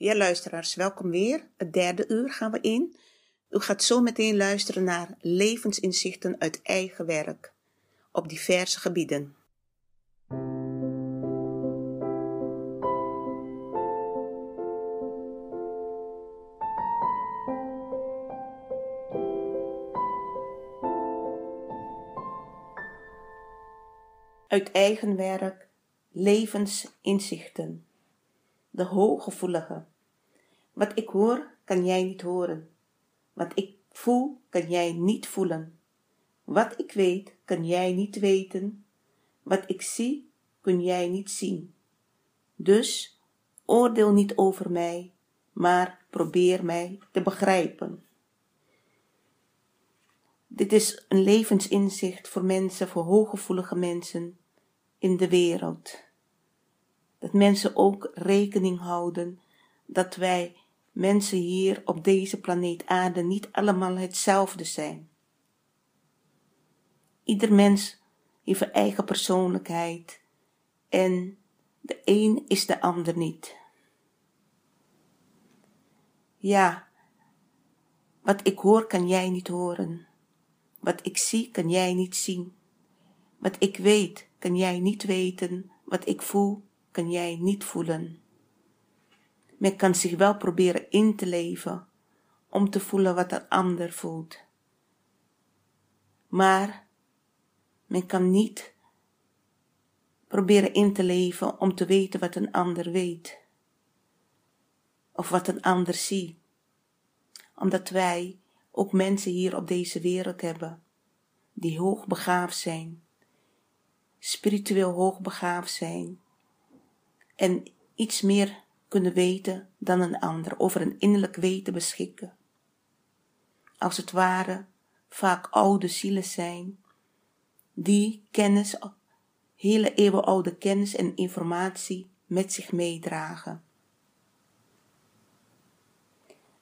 Ja, luisteraars, welkom weer. Het derde uur gaan we in. U gaat zo meteen luisteren naar levensinzichten uit eigen werk op diverse gebieden. Uit eigen werk levensinzichten. De hooggevoelige. Wat ik hoor, kan jij niet horen. Wat ik voel, kan jij niet voelen. Wat ik weet, kan jij niet weten. Wat ik zie, kun jij niet zien. Dus oordeel niet over mij, maar probeer mij te begrijpen. Dit is een levensinzicht voor mensen, voor hooggevoelige mensen in de wereld. Dat mensen ook rekening houden dat wij mensen hier op deze planeet aarde niet allemaal hetzelfde zijn. Ieder mens heeft een eigen persoonlijkheid en de een is de ander niet. Ja, wat ik hoor kan jij niet horen. Wat ik zie kan jij niet zien. Wat ik weet kan jij niet weten. Wat ik voel kan jij niet voelen. Men kan zich wel proberen in te leven om te voelen wat een ander voelt. Maar men kan niet proberen in te leven om te weten wat een ander weet. Of wat een ander ziet. Omdat wij ook mensen hier op deze wereld hebben die hoogbegaafd zijn, spiritueel hoogbegaafd zijn en iets meer kunnen weten dan een ander, over een innerlijk weten beschikken. Als het ware vaak oude zielen zijn, die kennis, hele eeuwenoude kennis en informatie met zich meedragen.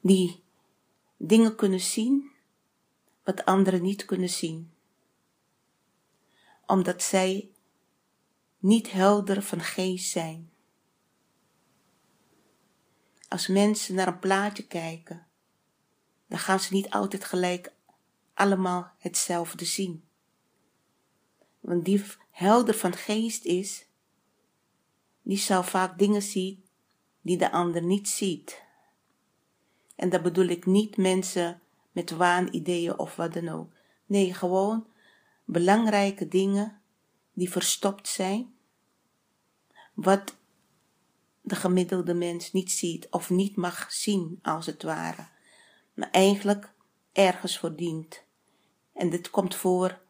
Die dingen kunnen zien wat anderen niet kunnen zien. Omdat zij niet helder van geest zijn. Als mensen naar een plaatje kijken, dan gaan ze niet altijd gelijk allemaal hetzelfde zien. Want die helder van geest is, die zal vaak dingen zien die de ander niet ziet. En dat bedoel ik niet mensen met waanideeën of wat dan ook. Nee, gewoon belangrijke dingen die verstopt zijn, wat de gemiddelde mens niet ziet of niet mag zien als het ware, maar eigenlijk ergens voor dient. En dit komt voor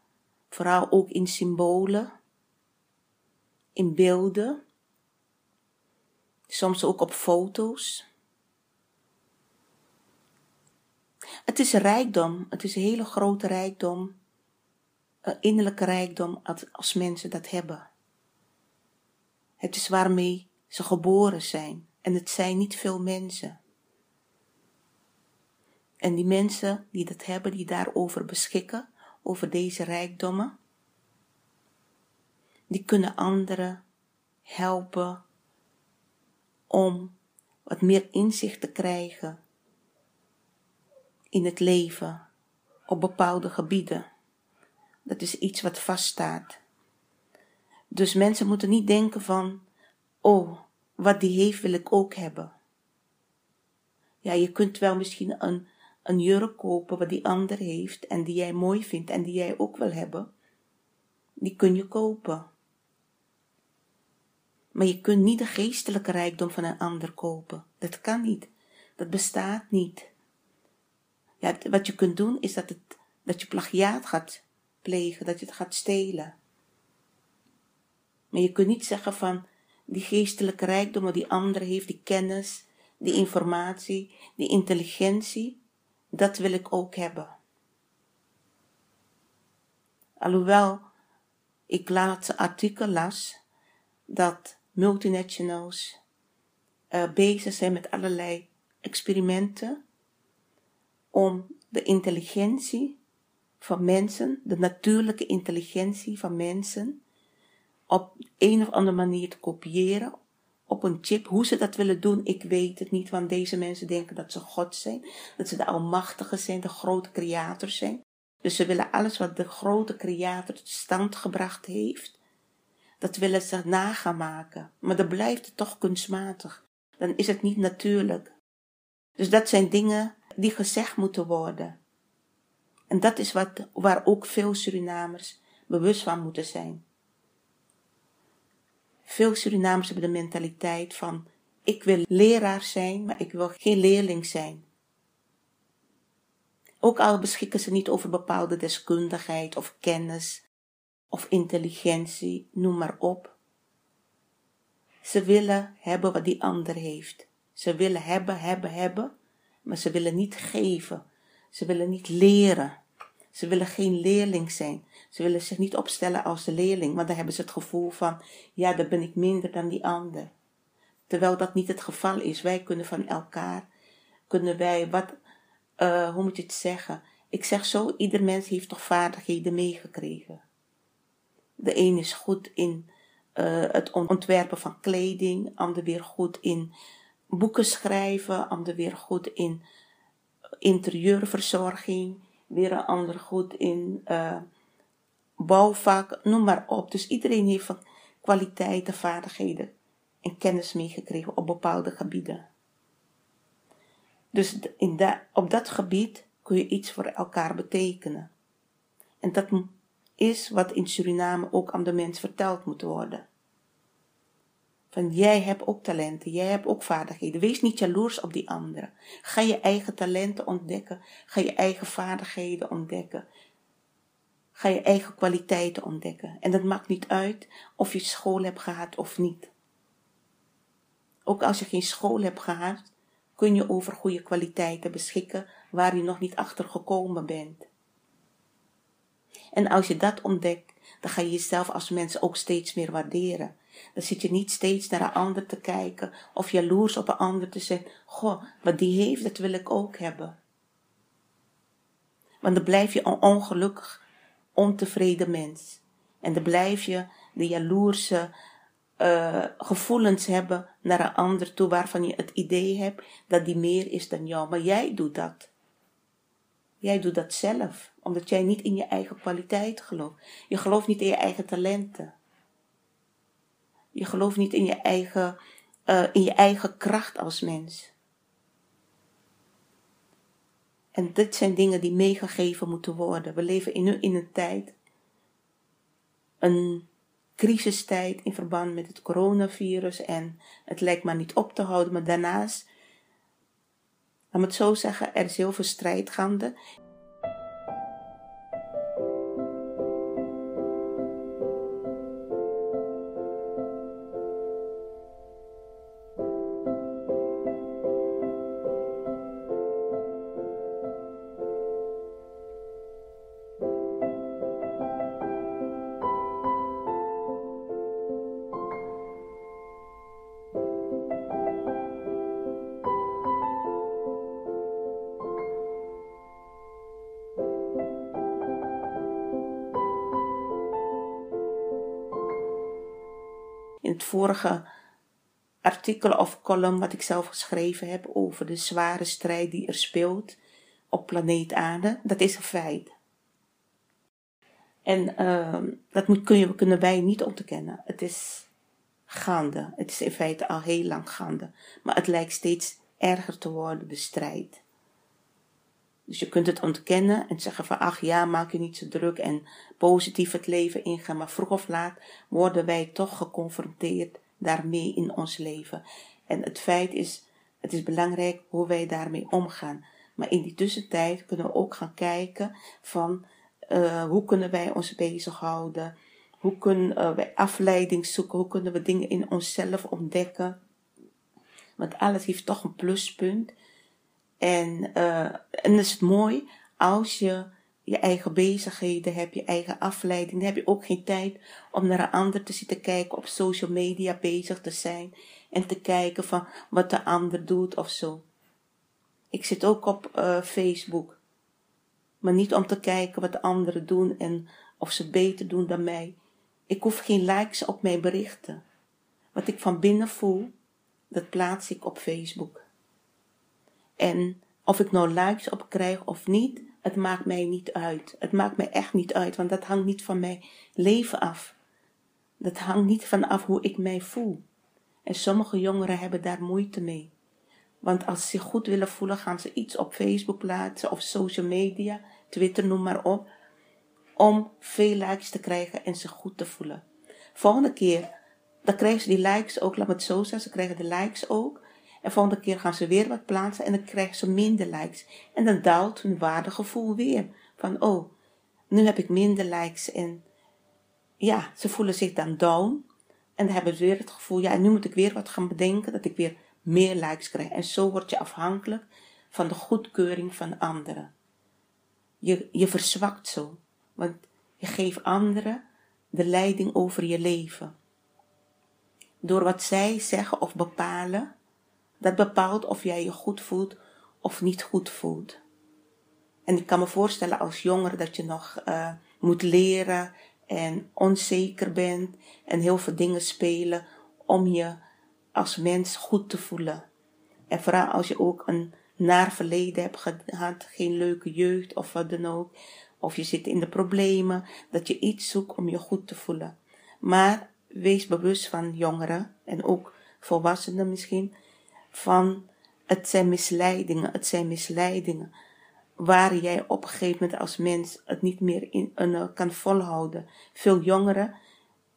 vooral ook in symbolen, in beelden, soms ook op foto's. Het is rijkdom, het is een hele grote rijkdom, een innerlijke rijkdom als mensen dat hebben. Het is waarmee ze geboren zijn en het zijn niet veel mensen. En die mensen die dat hebben, die daarover beschikken, over deze rijkdommen, die kunnen anderen helpen om wat meer inzicht te krijgen in het leven op bepaalde gebieden. Dat is iets wat vaststaat. Dus mensen moeten niet denken van, oh, wat die heeft wil ik ook hebben. Ja, je kunt wel misschien een, een jurk kopen wat die ander heeft en die jij mooi vindt en die jij ook wil hebben. Die kun je kopen. Maar je kunt niet de geestelijke rijkdom van een ander kopen. Dat kan niet. Dat bestaat niet. Ja, wat je kunt doen is dat, het, dat je plagiaat gaat plegen, dat je het gaat stelen. Maar je kunt niet zeggen van die geestelijke rijkdom die ander heeft, die kennis, die informatie, die intelligentie, dat wil ik ook hebben. Alhoewel ik laatste artikel las dat multinationals uh, bezig zijn met allerlei experimenten om de intelligentie van mensen, de natuurlijke intelligentie van mensen, op een of andere manier te kopiëren op een chip. Hoe ze dat willen doen, ik weet het niet. Want deze mensen denken dat ze God zijn. Dat ze de Almachtige zijn, de grote creator zijn. Dus ze willen alles wat de grote creator tot stand gebracht heeft. Dat willen ze nagaan maken. Maar dan blijft het toch kunstmatig. Dan is het niet natuurlijk. Dus dat zijn dingen die gezegd moeten worden. En dat is wat, waar ook veel Surinamers bewust van moeten zijn. Veel Surinamers hebben de mentaliteit van: ik wil leraar zijn, maar ik wil geen leerling zijn. Ook al beschikken ze niet over bepaalde deskundigheid of kennis of intelligentie, noem maar op. Ze willen hebben wat die ander heeft. Ze willen hebben, hebben, hebben, maar ze willen niet geven. Ze willen niet leren. Ze willen geen leerling zijn. Ze willen zich niet opstellen als de leerling, want dan hebben ze het gevoel van, ja, dan ben ik minder dan die ander. Terwijl dat niet het geval is. Wij kunnen van elkaar, kunnen wij, wat, uh, hoe moet je het zeggen? Ik zeg zo, ieder mens heeft toch vaardigheden meegekregen. De een is goed in uh, het ontwerpen van kleding, ander weer goed in boeken schrijven, ander weer goed in interieurverzorging, weer een ander goed in uh, bouwvak, noem maar op. Dus iedereen heeft van kwaliteiten, vaardigheden en kennis meegekregen op bepaalde gebieden. Dus in op dat gebied kun je iets voor elkaar betekenen. En dat is wat in Suriname ook aan de mens verteld moet worden. Van jij hebt ook talenten, jij hebt ook vaardigheden. Wees niet jaloers op die anderen. Ga je eigen talenten ontdekken. Ga je eigen vaardigheden ontdekken. Ga je eigen kwaliteiten ontdekken. En dat maakt niet uit of je school hebt gehad of niet. Ook als je geen school hebt gehad, kun je over goede kwaliteiten beschikken waar je nog niet achter gekomen bent. En als je dat ontdekt, dan ga je jezelf als mens ook steeds meer waarderen. Dan zit je niet steeds naar een ander te kijken of jaloers op een ander te zeggen: Goh, wat die heeft, dat wil ik ook hebben. Want dan blijf je een ongelukkig, ontevreden mens. En dan blijf je de jaloerse uh, gevoelens hebben naar een ander toe waarvan je het idee hebt dat die meer is dan jou. Maar jij doet dat. Jij doet dat zelf, omdat jij niet in je eigen kwaliteit gelooft. Je gelooft niet in je eigen talenten. Je gelooft niet in je eigen, uh, in je eigen kracht als mens. En dit zijn dingen die meegegeven moeten worden. We leven in, nu in een tijd, een crisistijd in verband met het coronavirus en het lijkt maar niet op te houden. Maar daarnaast, laat me het zo zeggen, er is heel veel strijd gaande. Vorige artikel of column wat ik zelf geschreven heb over de zware strijd die er speelt op planeet Aarde. Dat is een feit. En uh, dat moet, kun je, kunnen wij niet ontkennen. Het is gaande. Het is in feite al heel lang gaande. Maar het lijkt steeds erger te worden, de strijd. Dus je kunt het ontkennen en zeggen van ach ja, maak je niet zo druk en positief het leven ingaan. Maar vroeg of laat worden wij toch geconfronteerd daarmee in ons leven. En het feit is, het is belangrijk hoe wij daarmee omgaan. Maar in die tussentijd kunnen we ook gaan kijken van uh, hoe kunnen wij ons bezighouden. Hoe kunnen wij afleiding zoeken? Hoe kunnen we dingen in onszelf ontdekken? Want alles heeft toch een pluspunt. En, uh, en is het mooi als je je eigen bezigheden hebt, je eigen afleiding. Dan heb je ook geen tijd om naar een ander te zitten kijken, op social media bezig te zijn en te kijken van wat de ander doet of zo. Ik zit ook op uh, Facebook, maar niet om te kijken wat de anderen doen en of ze beter doen dan mij. Ik hoef geen likes op mijn berichten. Wat ik van binnen voel, dat plaats ik op Facebook. En of ik nou likes op krijg of niet, het maakt mij niet uit. Het maakt mij echt niet uit, want dat hangt niet van mijn leven af. Dat hangt niet van af hoe ik mij voel. En sommige jongeren hebben daar moeite mee. Want als ze zich goed willen voelen, gaan ze iets op Facebook plaatsen of social media, Twitter, noem maar op, om veel likes te krijgen en zich goed te voelen. Volgende keer, dan krijgen ze die likes ook, laat me het ze krijgen de likes ook. En volgende keer gaan ze weer wat plaatsen en dan krijgen ze minder likes. En dan daalt hun waardegevoel weer. Van, oh, nu heb ik minder likes en ja, ze voelen zich dan down. En dan hebben ze weer het gevoel, ja, nu moet ik weer wat gaan bedenken, dat ik weer meer likes krijg. En zo word je afhankelijk van de goedkeuring van anderen. Je, je verzwakt zo, want je geeft anderen de leiding over je leven. Door wat zij zeggen of bepalen, dat bepaalt of jij je goed voelt of niet goed voelt. En ik kan me voorstellen als jongere dat je nog uh, moet leren en onzeker bent en heel veel dingen spelen om je als mens goed te voelen. En vooral als je ook een naar verleden hebt gehad, geen leuke jeugd of wat dan ook, of je zit in de problemen, dat je iets zoekt om je goed te voelen. Maar wees bewust van jongeren en ook volwassenen misschien, van het zijn misleidingen, het zijn misleidingen waar jij op een gegeven moment als mens het niet meer in, uh, kan volhouden. Veel jongeren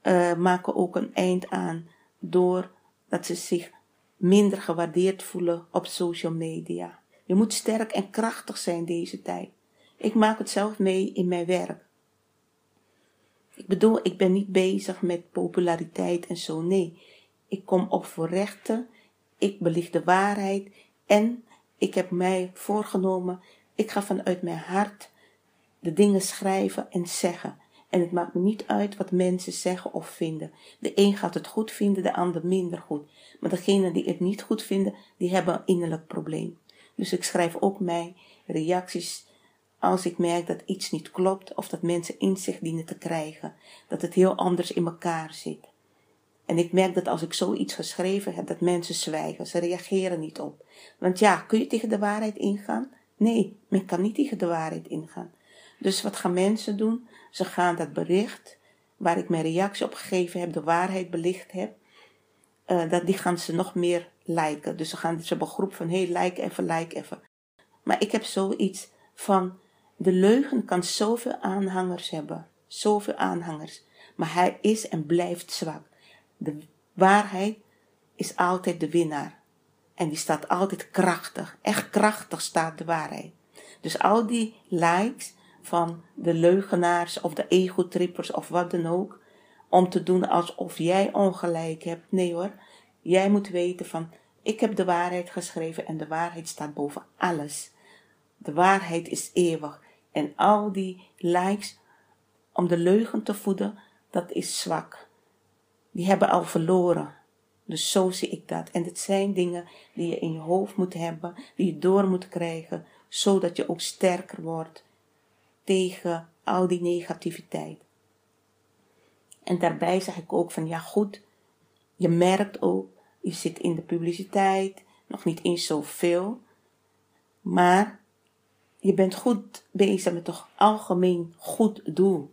uh, maken ook een eind aan door dat ze zich minder gewaardeerd voelen op social media. Je moet sterk en krachtig zijn deze tijd. Ik maak het zelf mee in mijn werk. Ik bedoel, ik ben niet bezig met populariteit en zo. Nee, ik kom op voor rechten, ik belicht de waarheid en ik heb mij voorgenomen, ik ga vanuit mijn hart de dingen schrijven en zeggen. En het maakt me niet uit wat mensen zeggen of vinden. De een gaat het goed vinden, de ander minder goed. Maar degenen die het niet goed vinden, die hebben een innerlijk probleem. Dus ik schrijf ook mijn reacties als ik merk dat iets niet klopt of dat mensen inzicht dienen te krijgen. Dat het heel anders in elkaar zit. En ik merk dat als ik zoiets geschreven heb, dat mensen zwijgen. Ze reageren niet op. Want ja, kun je tegen de waarheid ingaan? Nee, men kan niet tegen de waarheid ingaan. Dus wat gaan mensen doen? Ze gaan dat bericht, waar ik mijn reactie op gegeven heb, de waarheid belicht heb, uh, dat, die gaan ze nog meer liken. Dus ze gaan, ze hebben een groep van, hey, like even, like even. Maar ik heb zoiets van, de leugen kan zoveel aanhangers hebben. Zoveel aanhangers. Maar hij is en blijft zwak. De waarheid is altijd de winnaar. En die staat altijd krachtig. Echt krachtig staat de waarheid. Dus al die likes van de leugenaars of de egotrippers of wat dan ook. Om te doen alsof jij ongelijk hebt. Nee hoor. Jij moet weten van, ik heb de waarheid geschreven en de waarheid staat boven alles. De waarheid is eeuwig. En al die likes om de leugen te voeden, dat is zwak. Die hebben al verloren. Dus zo zie ik dat. En het zijn dingen die je in je hoofd moet hebben, die je door moet krijgen, zodat je ook sterker wordt tegen al die negativiteit. En daarbij zeg ik ook van ja goed, je merkt ook, je zit in de publiciteit, nog niet eens zoveel, maar je bent goed bezig met toch algemeen goed doel.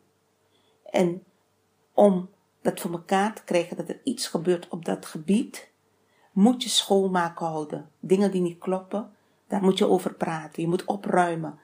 En om dat voor elkaar te krijgen dat er iets gebeurt op dat gebied, moet je schoonmaken houden. Dingen die niet kloppen, daar moet je over praten. Je moet opruimen.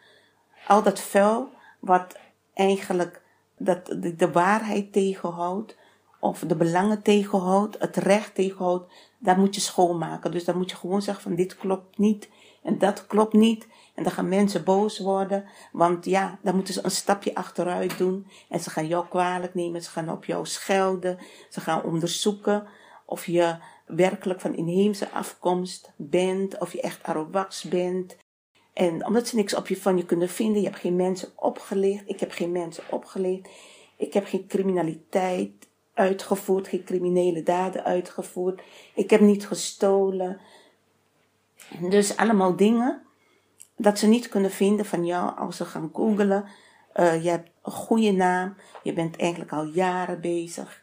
Al dat vuil wat eigenlijk dat de, waarheid tegenhoudt, of de belangen tegenhoudt, het recht tegenhoudt, daar moet je schoonmaken. Dus dan moet je gewoon zeggen van dit klopt niet en dat klopt niet. En dan gaan mensen boos worden, want ja, dan moeten ze een stapje achteruit doen. En ze gaan jou kwalijk nemen, ze gaan op jou schelden, ze gaan onderzoeken of je werkelijk van inheemse afkomst bent, of je echt Arawaks bent. En omdat ze niks op je van je kunnen vinden, je hebt geen mensen opgelicht, ik heb geen mensen opgelicht, ik heb geen criminaliteit uitgevoerd, geen criminele daden uitgevoerd, ik heb niet gestolen. Dus allemaal dingen dat ze niet kunnen vinden van jou als ze gaan googelen. Uh, je hebt een goede naam, je bent eigenlijk al jaren bezig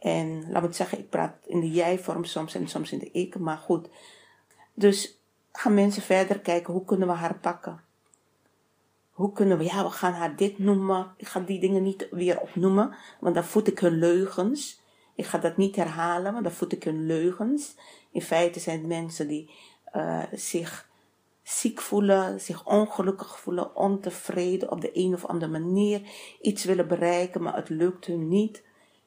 En laat me zeggen, ik praat in de jij-vorm soms en soms in de ik, maar goed. Dus gaan mensen verder kijken, hoe kunnen we haar pakken? Hoe kunnen we, ja, we gaan haar dit noemen. Ik ga die dingen niet weer opnoemen, want dan voed ik hun leugens. Ik ga dat niet herhalen, want dan voed ik hun leugens. In feite zijn het mensen die uh, zich ziek voelen, zich ongelukkig voelen, ontevreden op de een of andere manier, iets willen bereiken, maar het lukt hun niet.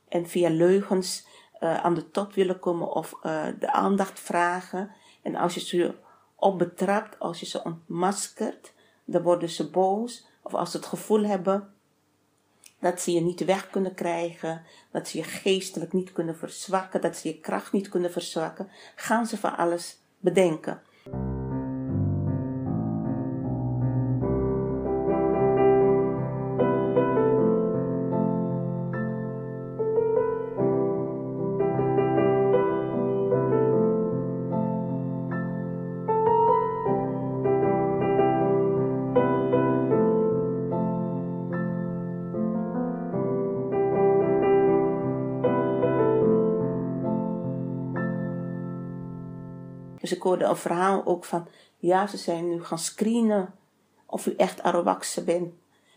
En via leugens uh, aan de top willen komen of uh, de aandacht vragen. En als je ze op betrapt, als je ze ontmaskert, dan worden ze boos. Of als ze het gevoel hebben dat ze je niet weg kunnen krijgen, dat ze je geestelijk niet kunnen verzwakken, dat ze je kracht niet kunnen verzwakken, gaan ze van alles bedenken. Dus ik hoorde een verhaal ook van, ja, ze zijn nu gaan screenen of u echt Arawakse bent.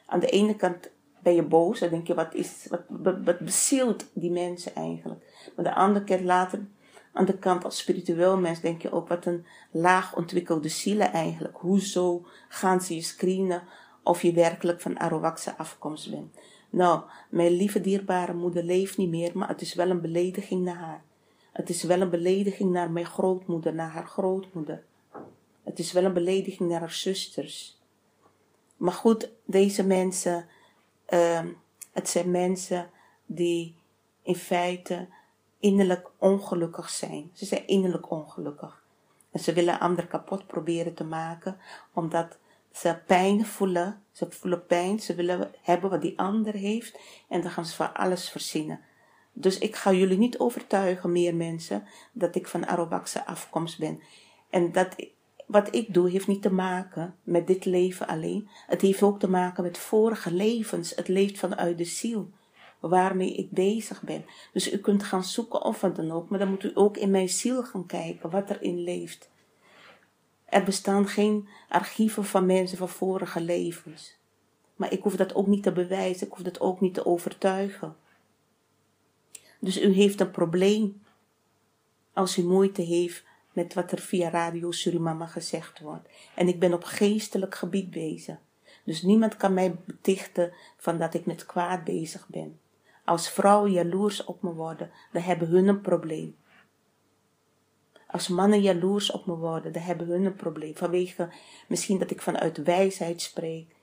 Aan de ene kant ben je boos, dan denk je, wat, is, wat, wat bezielt die mensen eigenlijk? Maar de andere keer later, aan de kant als spiritueel mens, denk je ook, wat een laag ontwikkelde zielen eigenlijk. Hoezo gaan ze je screenen of je werkelijk van Arawakse afkomst bent? Nou, mijn lieve dierbare moeder leeft niet meer, maar het is wel een belediging naar haar. Het is wel een belediging naar mijn grootmoeder, naar haar grootmoeder. Het is wel een belediging naar haar zusters. Maar goed, deze mensen, uh, het zijn mensen die in feite innerlijk ongelukkig zijn. Ze zijn innerlijk ongelukkig. En ze willen anderen kapot proberen te maken, omdat ze pijn voelen. Ze voelen pijn, ze willen hebben wat die ander heeft. En dan gaan ze van alles verzinnen. Dus ik ga jullie niet overtuigen, meer mensen, dat ik van Arabakse afkomst ben. En dat wat ik doe heeft niet te maken met dit leven alleen. Het heeft ook te maken met vorige levens. Het leeft vanuit de ziel waarmee ik bezig ben. Dus u kunt gaan zoeken of wat dan ook, maar dan moet u ook in mijn ziel gaan kijken wat erin leeft. Er bestaan geen archieven van mensen van vorige levens. Maar ik hoef dat ook niet te bewijzen, ik hoef dat ook niet te overtuigen. Dus u heeft een probleem als u moeite heeft met wat er via Radio Surimama gezegd wordt. En ik ben op geestelijk gebied bezig. Dus niemand kan mij betichten van dat ik met kwaad bezig ben. Als vrouwen jaloers op me worden, dan hebben hun een probleem. Als mannen jaloers op me worden, dan hebben hun een probleem. Vanwege misschien dat ik vanuit wijsheid spreek,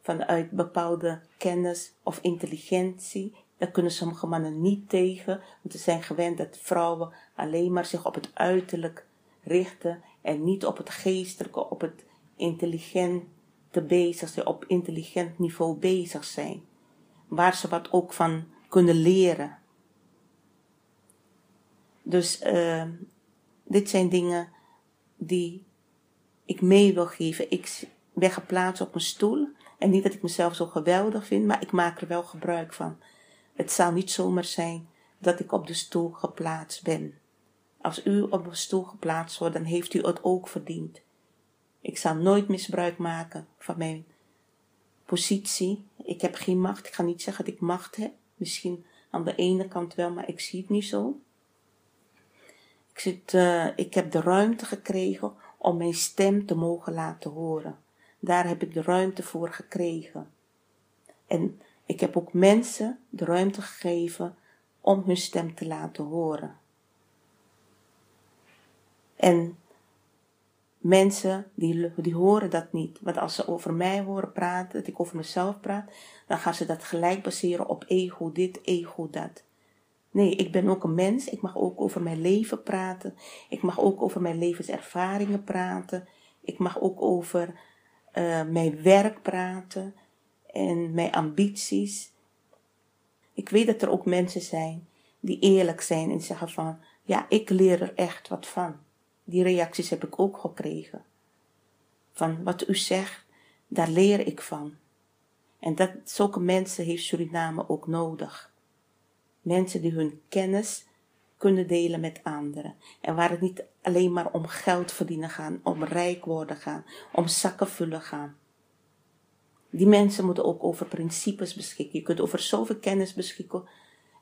vanuit bepaalde kennis of intelligentie. Daar kunnen sommige mannen niet tegen, want ze zijn gewend dat vrouwen alleen maar zich op het uiterlijk richten en niet op het geestelijke, op het intelligente bezig zijn, op intelligent niveau bezig zijn. Waar ze wat ook van kunnen leren. Dus uh, dit zijn dingen die ik mee wil geven. Ik ben geplaatst op een stoel. En niet dat ik mezelf zo geweldig vind, maar ik maak er wel gebruik van. Het zal niet zomaar zijn dat ik op de stoel geplaatst ben. Als u op een stoel geplaatst wordt, dan heeft u het ook verdiend. Ik zal nooit misbruik maken van mijn positie. Ik heb geen macht. Ik ga niet zeggen dat ik macht heb. Misschien aan de ene kant wel, maar ik zie het niet zo. Ik, zit, uh, ik heb de ruimte gekregen om mijn stem te mogen laten horen. Daar heb ik de ruimte voor gekregen. En ik heb ook mensen de ruimte gegeven om hun stem te laten horen. En mensen die, die horen dat niet. Want als ze over mij horen praten, dat ik over mezelf praat, dan gaan ze dat gelijk baseren op ego dit, ego dat. Nee, ik ben ook een mens. Ik mag ook over mijn leven praten. Ik mag ook over mijn levenservaringen praten. Ik mag ook over uh, mijn werk praten en mijn ambities. Ik weet dat er ook mensen zijn die eerlijk zijn en zeggen van, ja, ik leer er echt wat van. Die reacties heb ik ook gekregen. Van wat u zegt, daar leer ik van. En dat, zulke mensen heeft Suriname ook nodig. Mensen die hun kennis kunnen delen met anderen. En waar het niet alleen maar om geld verdienen gaan, om rijk worden gaan, om zakken vullen gaan. Die mensen moeten ook over principes beschikken. Je kunt over zoveel kennis beschikken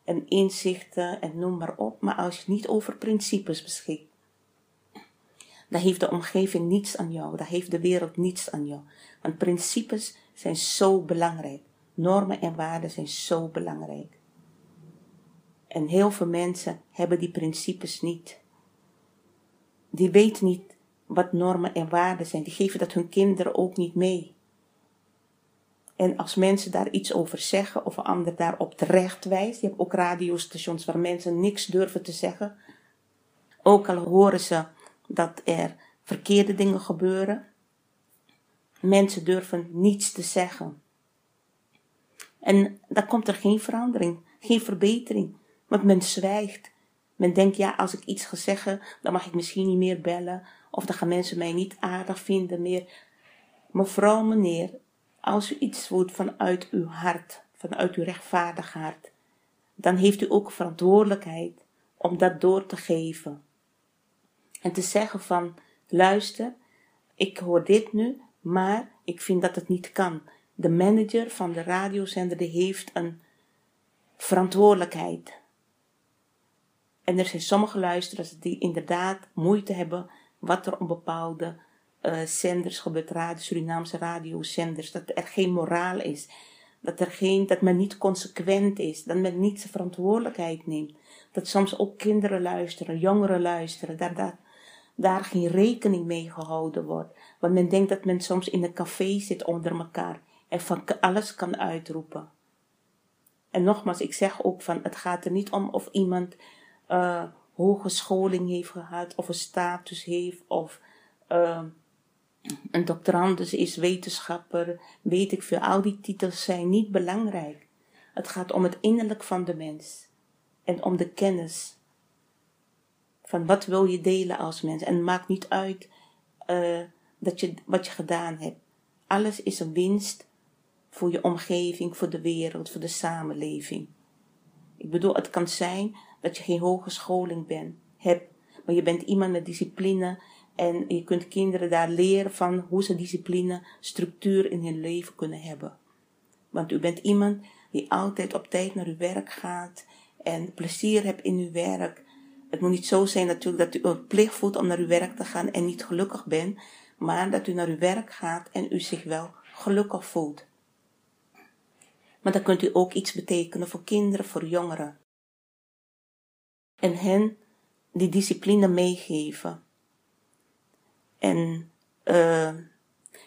en inzichten en noem maar op. Maar als je niet over principes beschikt, dan heeft de omgeving niets aan jou. Dan heeft de wereld niets aan jou. Want principes zijn zo belangrijk. Normen en waarden zijn zo belangrijk. En heel veel mensen hebben die principes niet. Die weten niet wat normen en waarden zijn. Die geven dat hun kinderen ook niet mee. En als mensen daar iets over zeggen of een ander daarop terecht wijst, je hebt ook radiostations waar mensen niks durven te zeggen. Ook al horen ze dat er verkeerde dingen gebeuren. Mensen durven niets te zeggen. En dan komt er geen verandering, geen verbetering. Want men zwijgt. Men denkt, ja, als ik iets ga zeggen, dan mag ik misschien niet meer bellen. Of dan gaan mensen mij niet aardig vinden meer. Mevrouw, meneer, als u iets voelt vanuit uw hart, vanuit uw rechtvaardig hart, dan heeft u ook verantwoordelijkheid om dat door te geven. En te zeggen van, luister, ik hoor dit nu, maar ik vind dat het niet kan. De manager van de radiozender heeft een verantwoordelijkheid. En er zijn sommige luisteraars die inderdaad moeite hebben wat er op bepaalde zenders gebeurt, radio, Surinaamse radiozenders, dat er geen moraal is. Dat, er geen, dat men niet consequent is, dat men niet zijn verantwoordelijkheid neemt. Dat soms ook kinderen luisteren, jongeren luisteren, daar, daar, geen rekening mee gehouden wordt. Want men denkt dat men soms in een café zit onder elkaar en van alles kan uitroepen. En nogmaals, ik zeg ook van, het gaat er niet om of iemand uh, hogescholing heeft gehad, of een status heeft, of uh, een doctorandus is, wetenschapper, weet ik veel. Al die titels zijn niet belangrijk. Het gaat om het innerlijk van de mens en om de kennis van wat wil je delen als mens. En het maakt niet uit uh, dat je, wat je gedaan hebt. Alles is een winst voor je omgeving, voor de wereld, voor de samenleving. Ik bedoel, het kan zijn dat je geen hogescholing bent, hebt, maar je bent iemand met discipline en je kunt kinderen daar leren van hoe ze discipline, structuur in hun leven kunnen hebben. Want u bent iemand die altijd op tijd naar uw werk gaat en plezier hebt in uw werk. Het moet niet zo zijn natuurlijk dat u een plicht voelt om naar uw werk te gaan en niet gelukkig bent, maar dat u naar uw werk gaat en u zich wel gelukkig voelt. Maar dan kunt u ook iets betekenen voor kinderen, voor jongeren. En hen die discipline meegeven. En uh,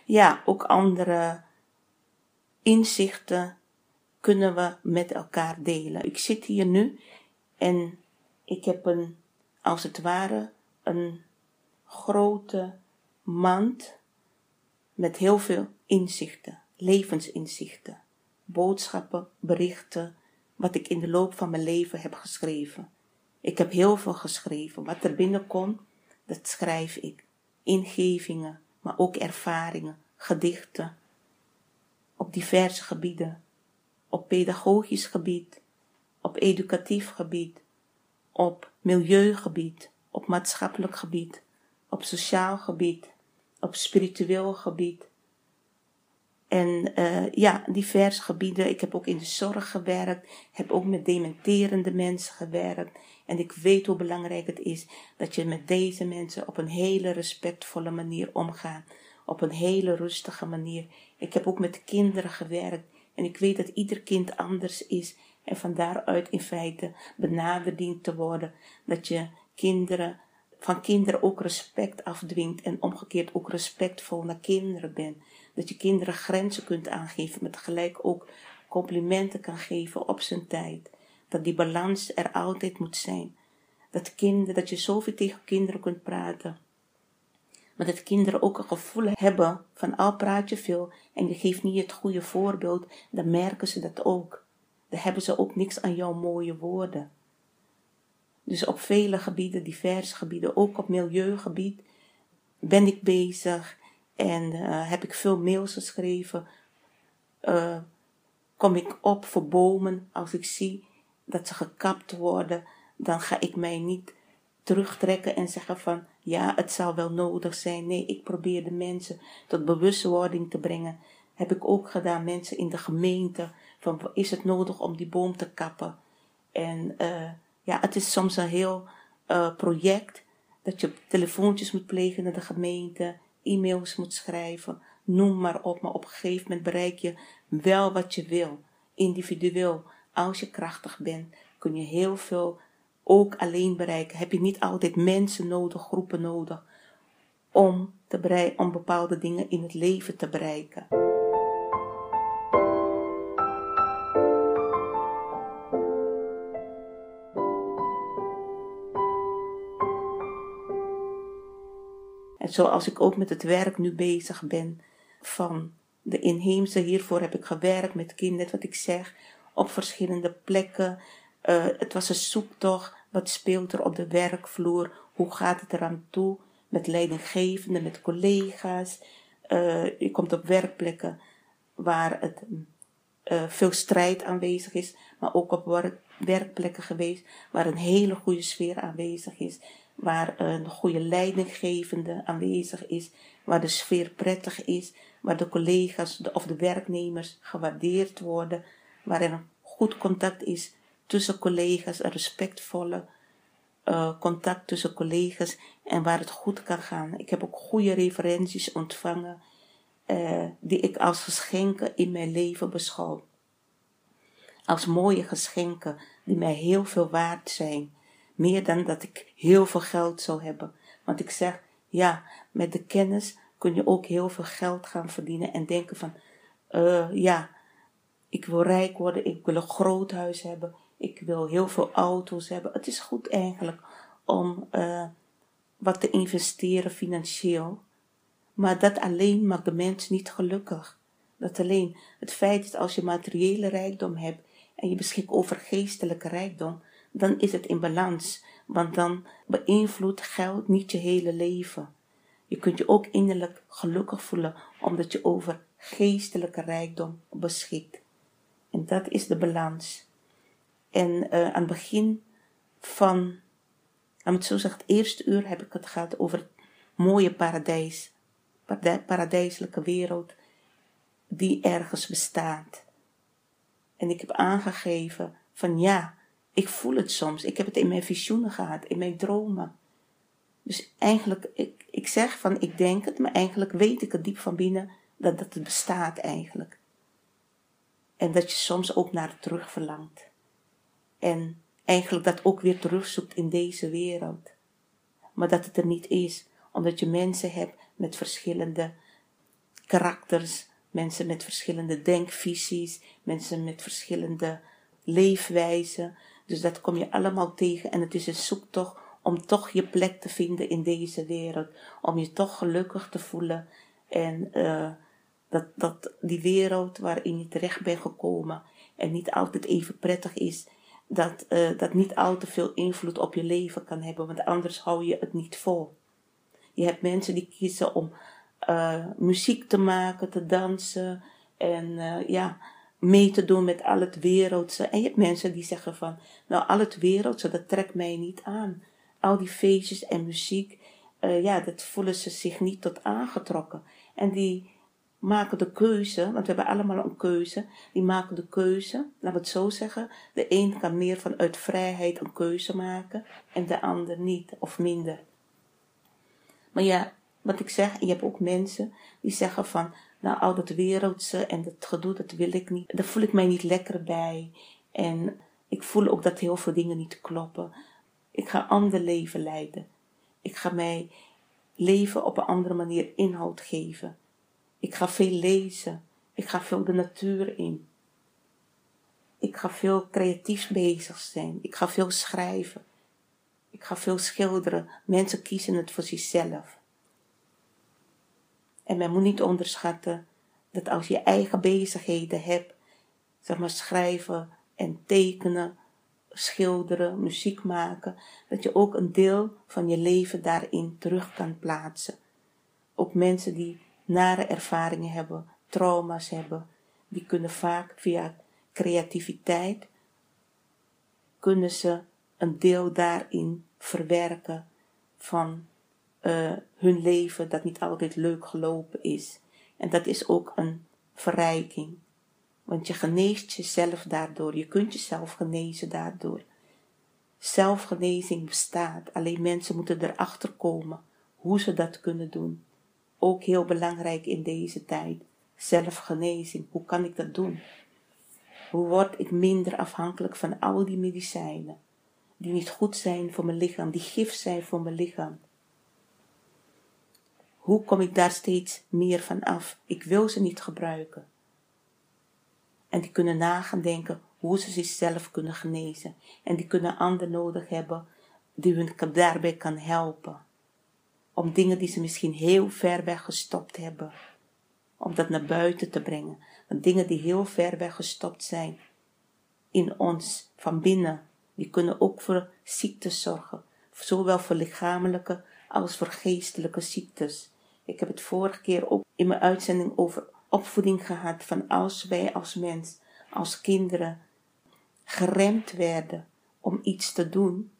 ja, ook andere inzichten kunnen we met elkaar delen. Ik zit hier nu en ik heb een, als het ware, een grote mand met heel veel inzichten, levensinzichten boodschappen, berichten, wat ik in de loop van mijn leven heb geschreven. Ik heb heel veel geschreven. Wat er binnenkomt, dat schrijf ik. Ingevingen, maar ook ervaringen, gedichten. Op diverse gebieden. Op pedagogisch gebied, op educatief gebied, op milieugebied, op maatschappelijk gebied, op sociaal gebied, op spiritueel gebied, en uh, ja, diverse gebieden. Ik heb ook in de zorg gewerkt, heb ook met dementerende mensen gewerkt. En ik weet hoe belangrijk het is dat je met deze mensen op een hele respectvolle manier omgaat. Op een hele rustige manier. Ik heb ook met kinderen gewerkt. En ik weet dat ieder kind anders is. En van daaruit in feite benaderd dient te worden. Dat je kinderen, van kinderen ook respect afdwingt. En omgekeerd ook respectvol naar kinderen bent. Dat je kinderen grenzen kunt aangeven, maar tegelijk ook complimenten kan geven op zijn tijd. Dat die balans er altijd moet zijn. Dat, kinderen, dat je zoveel tegen kinderen kunt praten. Maar dat kinderen ook een gevoel hebben van al praat je veel en je geeft niet het goede voorbeeld, dan merken ze dat ook. Dan hebben ze ook niks aan jouw mooie woorden. Dus op vele gebieden, diverse gebieden, ook op milieugebied, ben ik bezig en uh, heb ik veel mails geschreven. Uh, kom ik op voor bomen als ik zie dat ze gekapt worden, dan ga ik mij niet terugtrekken en zeggen van ja, het zal wel nodig zijn. Nee, ik probeer de mensen tot bewustwording te brengen. Heb ik ook gedaan, mensen in de gemeente, van is het nodig om die boom te kappen? En uh, ja, het is soms een heel project dat je telefoontjes moet plegen naar de gemeente, e-mails moet schrijven, noem maar op. Maar op een gegeven moment bereik je wel wat je wil. Individueel, als je krachtig bent, kun je heel veel ook alleen bereiken. Heb je niet altijd mensen nodig, groepen nodig, om, te bereiken, om bepaalde dingen in het leven te bereiken. Zoals ik ook met het werk nu bezig ben van de inheemse, hiervoor heb ik gewerkt met kinderen, wat ik zeg, op verschillende plekken. Uh, het was een zoektocht. Wat speelt er op de werkvloer? Hoe gaat het eraan toe? Met leidinggevenden, met collega's. Uh, je komt op werkplekken waar het uh, veel strijd aanwezig is, maar ook op werk, werkplekken geweest waar een hele goede sfeer aanwezig is, waar een goede leidinggevende aanwezig is, waar de sfeer prettig is, waar de collega's of de werknemers gewaardeerd worden, waar er een goed contact is tussen collega's, een respectvolle uh, contact tussen collega's en waar het goed kan gaan. Ik heb ook goede referenties ontvangen uh, die ik als geschenken in mijn leven beschouw. Als mooie geschenken die mij heel veel waard zijn. Meer dan dat ik heel veel geld zou hebben. Want ik zeg, ja, met de kennis kun je ook heel veel geld gaan verdienen en denken van, uh, ja, ik wil rijk worden, ik wil een groot huis hebben, ik wil heel veel auto's hebben. Het is goed eigenlijk om uh, wat te investeren financieel. Maar dat alleen maakt de mens niet gelukkig. Dat alleen het feit is als je materiële rijkdom hebt en je beschikt over geestelijke rijkdom, dan is het in balans. Want dan beïnvloedt geld niet je hele leven. Je kunt je ook innerlijk gelukkig voelen omdat je over geestelijke rijkdom beschikt. En dat is de balans. En uh, aan het begin van, aan het zo zeggen, het eerste uur heb ik het gehad over het mooie paradijs. Paradijselijke wereld die ergens bestaat. En ik heb aangegeven van ja, ik voel het soms. Ik heb het in mijn visioenen gehad, in mijn dromen. Dus eigenlijk, ik, ik zeg van ik denk het, maar eigenlijk weet ik het diep van binnen dat, dat het bestaat eigenlijk. En dat je soms ook naar het terug verlangt. En eigenlijk dat ook weer terugzoekt in deze wereld. Maar dat het er niet is, omdat je mensen hebt met verschillende karakters, mensen met verschillende denkvisies, mensen met verschillende leefwijzen. Dus dat kom je allemaal tegen en het is een zoektocht om toch je plek te vinden in deze wereld, om je toch gelukkig te voelen en uh, dat, dat die wereld waarin je terecht bent gekomen en niet altijd even prettig is, dat uh, dat niet al te veel invloed op je leven kan hebben, want anders hou je het niet vol. Je hebt mensen die kiezen om uh, muziek te maken, te dansen en ja, mee te doen met al het wereldse. En je hebt mensen die zeggen van, nou al het wereldse, dat trekt mij niet aan. Al die feestjes en muziek, uh, ja, dat voelen ze zich niet tot aangetrokken. En die maken de keuze, want we hebben allemaal een keuze, die maken de keuze, laten we het zo zeggen, de een kan meer vanuit vrijheid een keuze maken en de ander niet of minder. Maar ja, wat ik zeg, je hebt ook mensen die zeggen van, nou al dat wereldse en dat gedoe, dat wil ik niet, daar voel ik mij niet lekker bij. En ik voel ook dat heel veel dingen niet kloppen. Ik ga ander leven leiden. Ik ga mij leven op een andere manier inhoud geven. Ik ga veel lezen. Ik ga veel de natuur in. Ik ga veel creatief bezig zijn. Ik ga veel schrijven. Ik ga veel schilderen. Mensen kiezen het voor zichzelf. En men moet niet onderschatten dat als je eigen bezigheden hebt, zeg maar schrijven en tekenen, schilderen, muziek maken, dat je ook een deel van je leven daarin terug kan plaatsen. Ook mensen die nare ervaringen hebben, trauma's hebben, die kunnen vaak via creativiteit kunnen ze een deel daarin verwerken van uh, hun leven dat niet altijd leuk gelopen is. En dat is ook een verrijking. Want je geneest jezelf daardoor. Je kunt jezelf genezen daardoor. Zelfgenezing bestaat. Alleen mensen moeten erachter komen hoe ze dat kunnen doen. Ook heel belangrijk in deze tijd. Zelfgenezing. Hoe kan ik dat doen? Hoe word ik minder afhankelijk van al die medicijnen? Die niet goed zijn voor mijn lichaam, die gif zijn voor mijn lichaam. Hoe kom ik daar steeds meer van af? Ik wil ze niet gebruiken. En die kunnen nagaan denken hoe ze zichzelf kunnen genezen. En die kunnen anderen nodig hebben die hun daarbij kan helpen. Om dingen die ze misschien heel ver weg gestopt hebben, om dat naar buiten te brengen. Want dingen die heel ver weg gestopt zijn in ons van binnen, die kunnen ook voor ziektes zorgen. Zowel voor lichamelijke als voor geestelijke ziektes. Ik heb het vorige keer ook in mijn uitzending over opvoeding gehad van als wij als mens, als kinderen geremd werden om iets te doen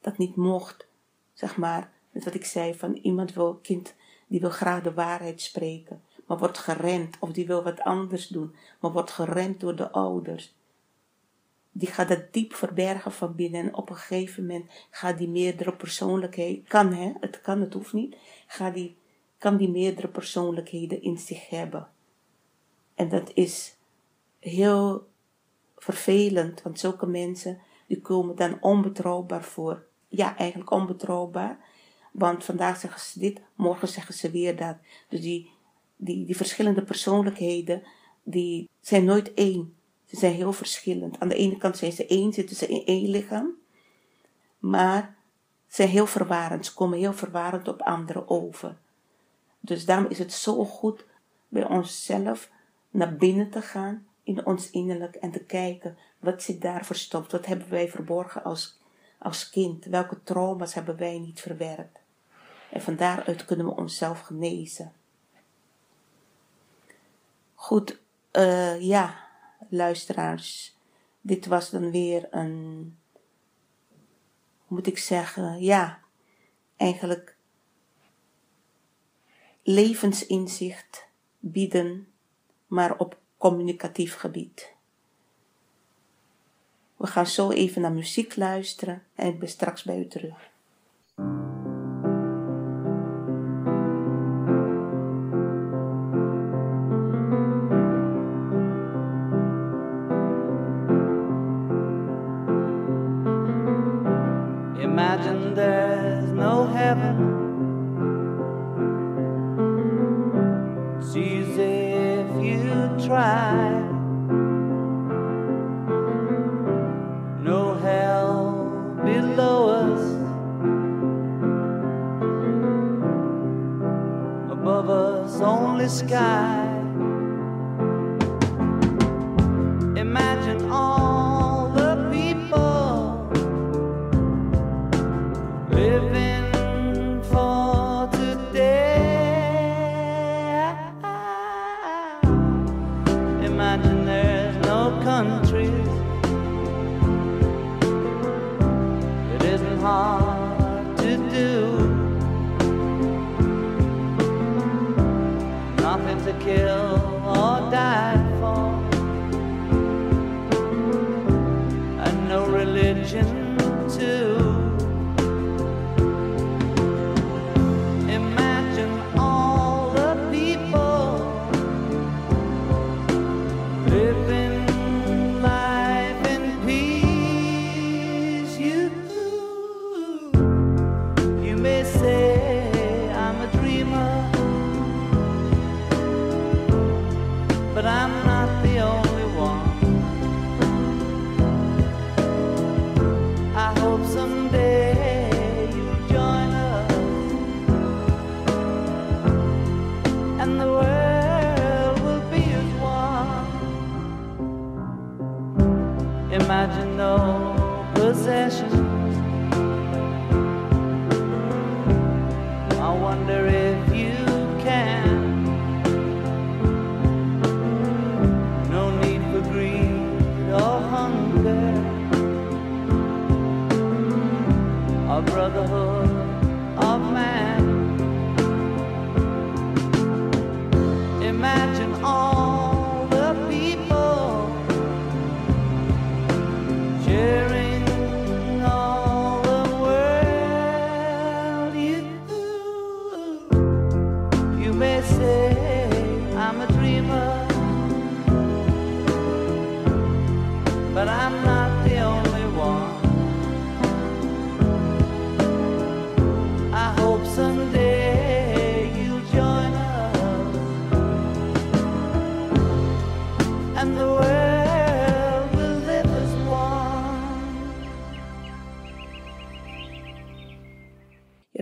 dat niet mocht, zeg maar, met wat ik zei van iemand wil, kind, die wil graag de waarheid spreken, maar wordt geremd, of die wil wat anders doen, maar wordt geremd door de ouders. Die gaat dat diep verbergen van binnen en op een gegeven moment gaat die meerdere persoonlijkheid, kan hè, het kan, het hoeft niet, gaat die, kan die meerdere persoonlijkheden in zich hebben. En dat is heel vervelend, want zulke mensen die komen dan onbetrouwbaar voor. Ja, eigenlijk onbetrouwbaar. Want vandaag zeggen ze dit, morgen zeggen ze weer dat. Dus die, die, die verschillende persoonlijkheden, die zijn nooit één. Ze zijn heel verschillend. Aan de ene kant zijn ze één, zitten ze in één lichaam. Maar ze zijn heel verwarend. Ze komen heel verwarend op anderen over. Dus daarom is het zo goed bij onszelf naar binnen te gaan in ons innerlijk en te kijken wat zit daar verstopt, wat hebben wij verborgen als, als kind, welke trauma's hebben wij niet verwerkt. En van daaruit kunnen we onszelf genezen. Goed, uh, ja, luisteraars, dit was dan weer een, hoe moet ik zeggen, ja, eigenlijk levensinzicht bieden, maar op communicatief gebied. We gaan zo even naar muziek luisteren en ik ben straks bij u terug.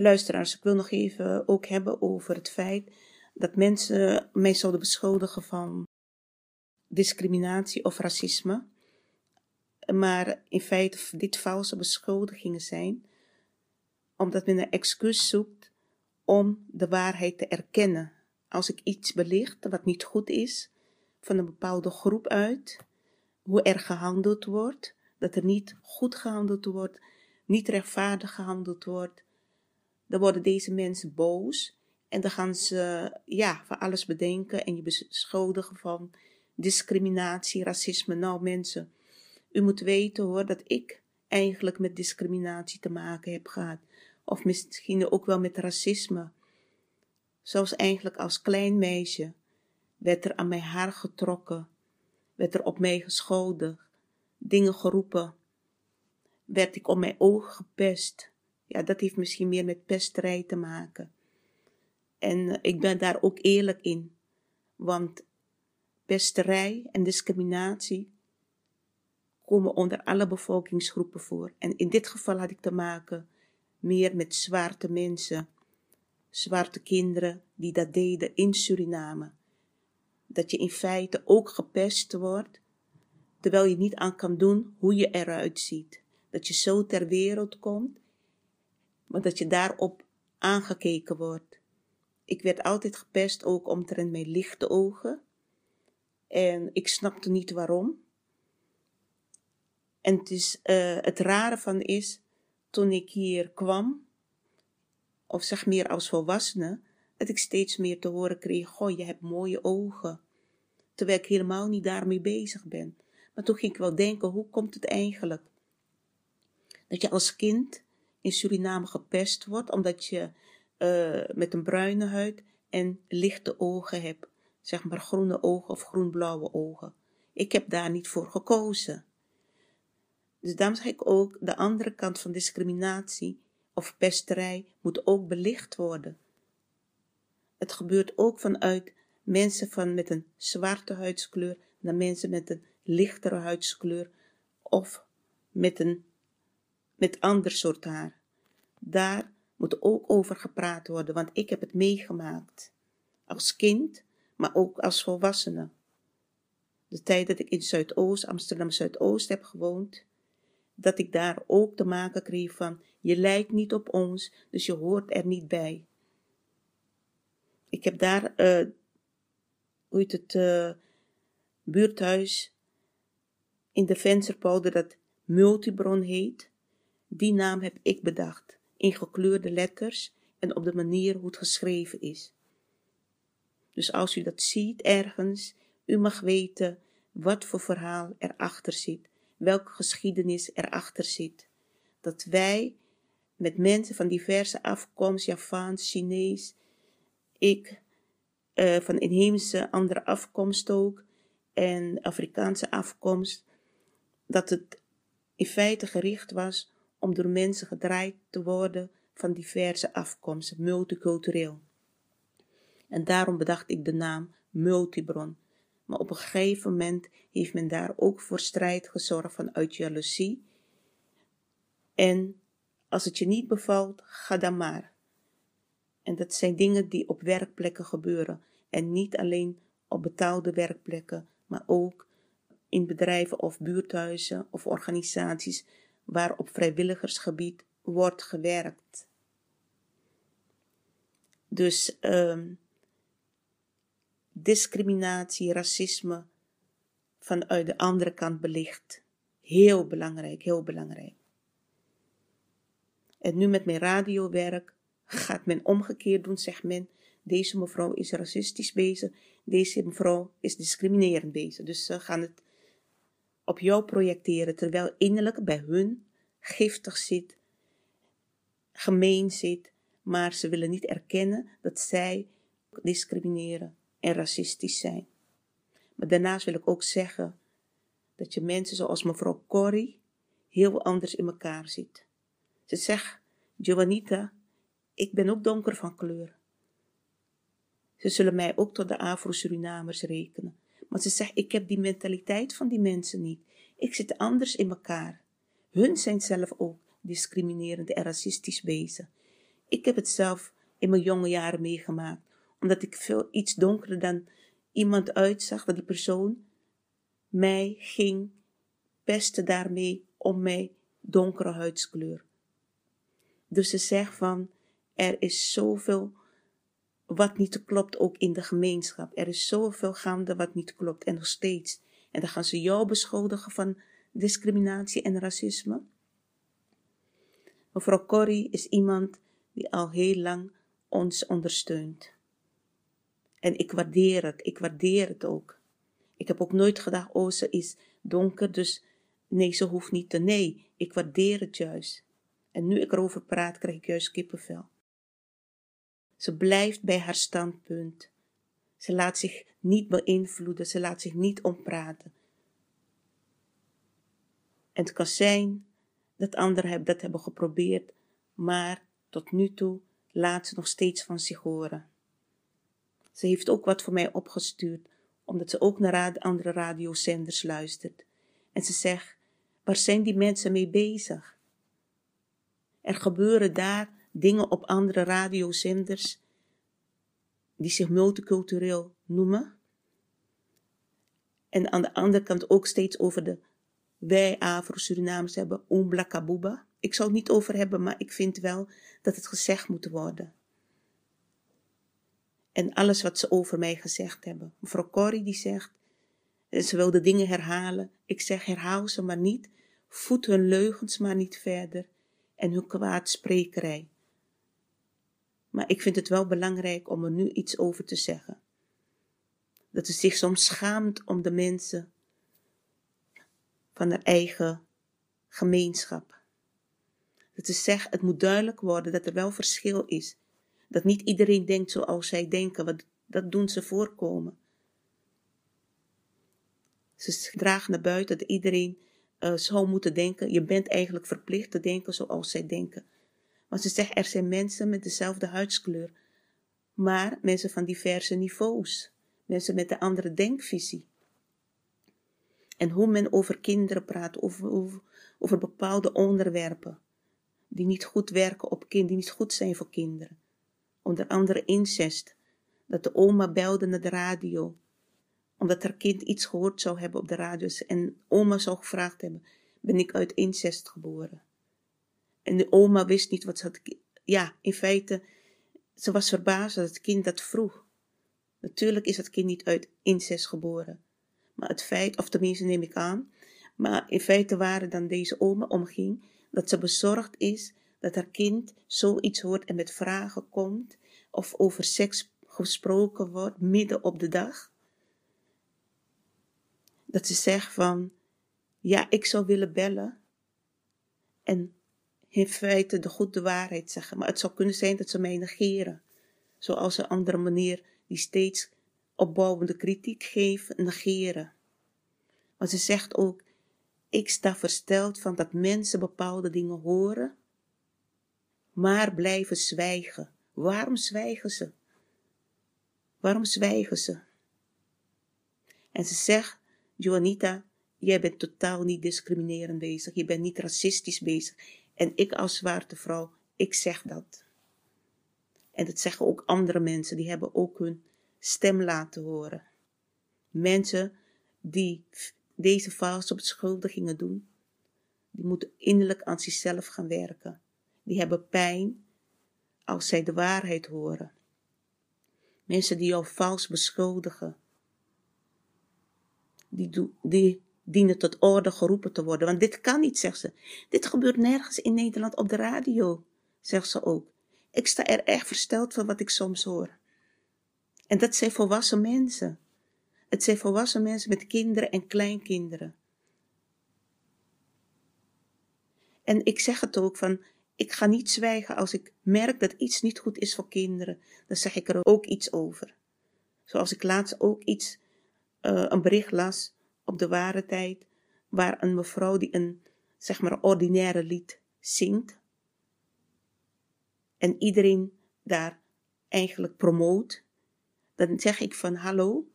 Luisteraars, ik wil nog even ook hebben over het feit dat mensen mij zouden beschuldigen van discriminatie of racisme. Maar in feite dit valse beschuldigingen zijn, omdat men een excuus zoekt om de waarheid te erkennen. Als ik iets belicht wat niet goed is, van een bepaalde groep uit, hoe er gehandeld wordt, dat er niet goed gehandeld wordt, niet rechtvaardig gehandeld wordt, dan worden deze mensen boos en dan gaan ze ja, van alles bedenken en je beschuldigen van discriminatie, racisme. Nou mensen, u moet weten hoor dat ik eigenlijk met discriminatie te maken heb gehad. Of misschien ook wel met racisme. Zoals eigenlijk als klein meisje werd er aan mijn haar getrokken, werd er op mij gescholden, dingen geroepen, werd ik om mijn ogen gepest. Ja, dat heeft misschien meer met pesterij te maken. En eh, ik ben daar ook eerlijk in, want pesterij en discriminatie komen onder alle bevolkingsgroepen voor. En in dit geval had ik te maken meer met zwarte mensen, zwarte kinderen die dat deden in Suriname. Dat je in feite ook gepest wordt, terwijl je niet aan kan doen hoe je eruit ziet. Dat je zo ter wereld komt, maar dat je daarop aangekeken wordt. Ik werd altijd gepest, ook omtrent mijn lichte ogen. En ik snapte niet waarom. En het, is, uh, het rare van is, toen ik hier kwam, of zeg meer als volwassene, dat ik steeds meer te horen kreeg, goh, je hebt mooie ogen. Terwijl ik helemaal niet daarmee bezig ben. Maar toen ging ik wel denken, hoe komt het eigenlijk? Dat je als kind in Suriname gepest wordt, omdat je uh, met een bruine huid en lichte ogen hebt. Zeg maar groene ogen of groenblauwe ogen. Ik heb daar niet voor gekozen. Dus daarom zeg ik ook, de andere kant van discriminatie of pesterij moet ook belicht worden. Het gebeurt ook vanuit mensen van met een zwarte huidskleur naar mensen met een lichtere huidskleur of met een met ander soort haar. Daar moet ook over gepraat worden, want ik heb het meegemaakt. Als kind, maar ook als volwassene. De tijd dat ik in Zuidoost, Amsterdam Zuidoost heb gewoond, dat ik daar ook te maken kreeg van, je lijkt niet op ons, dus je hoort er niet bij. Ik heb daar, uh, hoe heet het, uh, buurthuis in de Vensterpolder dat Multibron heet. Die naam heb ik bedacht, in gekleurde letters en op de manier hoe het geschreven is. Dus als u dat ziet ergens, u mag weten wat voor verhaal erachter zit welke geschiedenis erachter zit. Dat wij met mensen van diverse afkomst, Javaans, Chinees, ik uh, van inheemse andere afkomst ook en Afrikaanse afkomst, dat het in feite gericht was om door mensen gedraaid te worden van diverse afkomsten, multicultureel. En daarom bedacht ik de naam Multibron maar op een gegeven moment heeft men daar ook voor strijd gezorgd vanuit jaloezie. En als het je niet bevalt, ga dan maar. En dat zijn dingen die op werkplekken gebeuren. En niet alleen op betaalde werkplekken, maar ook in bedrijven of buurthuizen of organisaties waar op vrijwilligersgebied wordt gewerkt. Dus um, discriminatie, racisme vanuit de andere kant belicht. Heel belangrijk, heel belangrijk. En nu met mijn radiowerk gaat men omgekeerd doen, zegt men. Deze mevrouw is racistisch bezig, deze mevrouw is discriminerend bezig. Dus ze gaan het op jou projecteren, terwijl innerlijk bij hun giftig zit, gemeen zit, maar ze willen niet erkennen dat zij discrimineren en racistisch zijn. Maar daarnaast wil ik ook zeggen dat je mensen zoals mevrouw Corrie heel anders in elkaar ziet. Ze zegt, Giovanita, ik ben ook donker van kleur. Ze zullen mij ook tot de Afro-Surinamers rekenen. Maar ze zegt, ik heb die mentaliteit van die mensen niet. Ik zit anders in elkaar. Hun zijn zelf ook discriminerend en racistisch bezig. Ik heb het zelf in mijn jonge jaren meegemaakt, omdat ik veel iets donkerder dan iemand uitzag, dat die persoon mij ging pesten daarmee om mijn donkere huidskleur. Dus ze zegt van, er is zoveel wat niet klopt ook in de gemeenschap. Er is zoveel gaande wat niet klopt en nog steeds. En dan gaan ze jou beschuldigen van discriminatie en racisme. Mevrouw Corrie is iemand die al heel lang ons ondersteunt. En ik waardeer het, ik waardeer het ook. Ik heb ook nooit gedacht, oh ze is donker, dus nee, ze hoeft niet te. Nee, ik waardeer het juist. En nu ik erover praat, krijg ik juist kippenvel. Ze blijft bij haar standpunt. Ze laat zich niet beïnvloeden, ze laat zich niet ompraten. En het kan zijn dat anderen dat hebben geprobeerd, maar tot nu toe laat ze nog steeds van zich horen. Ze heeft ook wat voor mij opgestuurd, omdat ze ook naar andere radiozenders luistert. En ze zegt, waar zijn die mensen mee bezig? Er gebeuren daar dingen op andere radiozenders die zich multicultureel noemen. En aan de andere kant ook steeds over de wij Afro-Surinamers hebben Kabuba. Ik zal het niet over hebben, maar ik vind wel dat het gezegd moet worden. En alles wat ze over mij gezegd hebben. Mevrouw Corrie die zegt, ze wil de dingen herhalen. Ik zeg herhaal ze maar niet. Voed hun leugens maar niet verder. En hun kwaadsprekerij. Maar ik vind het wel belangrijk om er nu iets over te zeggen. Dat ze zich soms schaamt om de mensen van haar eigen gemeenschap. Dat ze zegt, het moet duidelijk worden dat er wel verschil is. Dat niet iedereen denkt zoals zij denken, dat doen ze voorkomen. Ze dragen naar buiten dat iedereen uh, zou moeten denken. Je bent eigenlijk verplicht te denken zoals zij denken. Maar ze zegt, er zijn mensen met dezelfde huidskleur, maar mensen van diverse niveaus, mensen met een andere denkvisie. En hoe men over kinderen praat, over, over, over bepaalde onderwerpen, die niet goed werken op kinderen, die niet goed zijn voor kinderen. Onder andere incest, dat de oma belde naar de radio, omdat haar kind iets gehoord zou hebben op de radio en oma zou gevraagd hebben, ben ik uit incest geboren? En de oma wist niet wat ze had. Ja, in feite, ze was verbaasd dat het kind dat vroeg. Natuurlijk is het kind niet uit incest geboren. Maar het feit, of tenminste neem ik aan, maar in feite waren dan deze oma omging, dat ze bezorgd is dat haar kind zoiets hoort en met vragen komt, of over seks gesproken wordt midden op de dag. Dat ze zegt van, ja, ik zou willen bellen. En in feite de goede waarheid zeggen. Maar het zou kunnen zijn dat ze mij negeren. Zoals een andere manier die steeds opbouwende kritiek geeft, negeren. Maar ze zegt ook, ik sta versteld van dat mensen bepaalde dingen horen, maar blijven zwijgen. Waarom zwijgen ze? Waarom zwijgen ze? En ze zegt, Joanita, jij bent totaal niet discriminerend bezig, je bent niet racistisch bezig. En ik als zwarte vrouw, ik zeg dat. En dat zeggen ook andere mensen, die hebben ook hun stem laten horen. Mensen die deze valse beschuldigingen doen, die moeten innerlijk aan zichzelf gaan werken. Die hebben pijn als zij de waarheid horen. Mensen die jou vals beschuldigen, die, die dienen tot orde geroepen te worden. Want dit kan niet, zegt ze. Dit gebeurt nergens in Nederland op de radio. zegt ze ook. Ik sta er echt versteld van wat ik soms hoor. En dat zijn volwassen mensen. Het zijn volwassen mensen met kinderen en kleinkinderen. En ik zeg het ook van, ik ga niet zwijgen als ik merk dat iets niet goed is voor kinderen. Dan zeg ik er ook iets over. Zoals ik laatst ook iets, uh, een bericht las op de ware tijd, waar een mevrouw die een, zeg maar, ordinaire lied zingt. En iedereen daar eigenlijk promoot. Dan zeg ik van, hallo,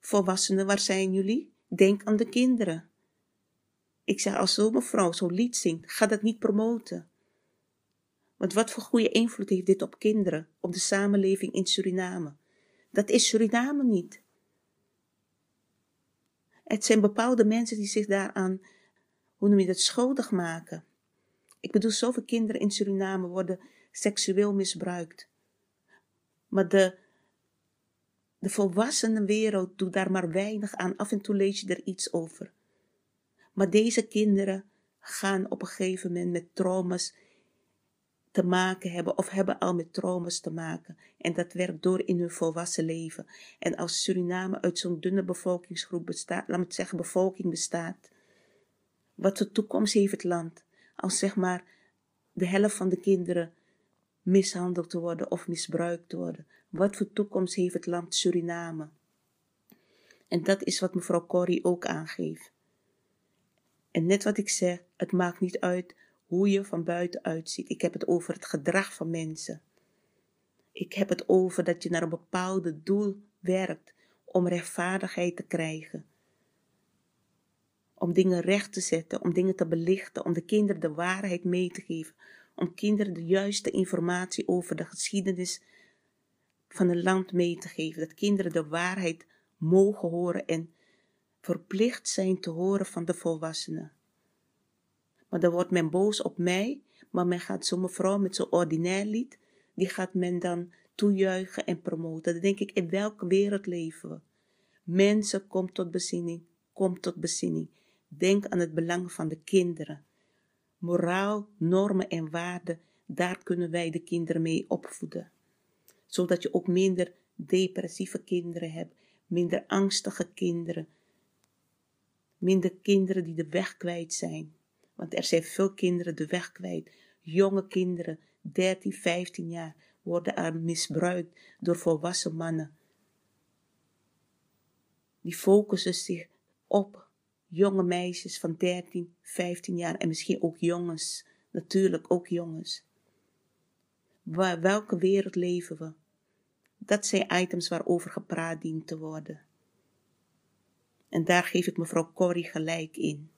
volwassenen, waar zijn jullie? Denk aan de kinderen. Ik zeg, als zo'n mevrouw zo'n lied zingt, ga dat niet promoten. Want wat voor goede invloed heeft dit op kinderen, op de samenleving in Suriname? Dat is Suriname niet. Het zijn bepaalde mensen die zich daaraan, hoe noem je dat, schuldig maken. Ik bedoel, zoveel kinderen in Suriname worden seksueel misbruikt. Maar de, de volwassene wereld doet daar maar weinig aan. Af en toe lees je er iets over. Maar deze kinderen gaan op een gegeven moment met trauma's te maken hebben of hebben al met trauma's te maken. En dat werkt door in hun volwassen leven. En als Suriname uit zo'n dunne bevolkingsgroep bestaat, laat me het zeggen, bevolking bestaat. Wat voor toekomst heeft het land? Als zeg maar de helft van de kinderen mishandeld worden of misbruikt worden. Wat voor toekomst heeft het land Suriname? En dat is wat mevrouw Corrie ook aangeeft. En net wat ik zeg, het maakt niet uit hoe je van buiten uitziet. Ik heb het over het gedrag van mensen. Ik heb het over dat je naar een bepaald doel werkt om rechtvaardigheid te krijgen. Om dingen recht te zetten, om dingen te belichten, om de kinderen de waarheid mee te geven, om kinderen de juiste informatie over de geschiedenis van een land mee te geven. Dat kinderen de waarheid mogen horen en verplicht zijn te horen van de volwassenen. Maar dan wordt men boos op mij, maar men gaat zo'n mevrouw met zo'n ordinair lied, die gaat men dan toejuichen en promoten. Dan denk ik, in welke wereld leven we? Mensen, kom tot bezinning, kom tot bezinning. Denk aan het belang van de kinderen. Moraal, normen en waarden, daar kunnen wij de kinderen mee opvoeden. Zodat je ook minder depressieve kinderen hebt, minder angstige kinderen, minder kinderen die de weg kwijt zijn. Want er zijn veel kinderen de weg kwijt. Jonge kinderen, 13, 15 jaar, worden er misbruikt door volwassen mannen. Die focussen zich op jonge meisjes van 13, 15 jaar en misschien ook jongens. Natuurlijk ook jongens. Waar, welke wereld leven we? Dat zijn items waarover gepraat dient te worden. En daar geef ik mevrouw Corrie gelijk in.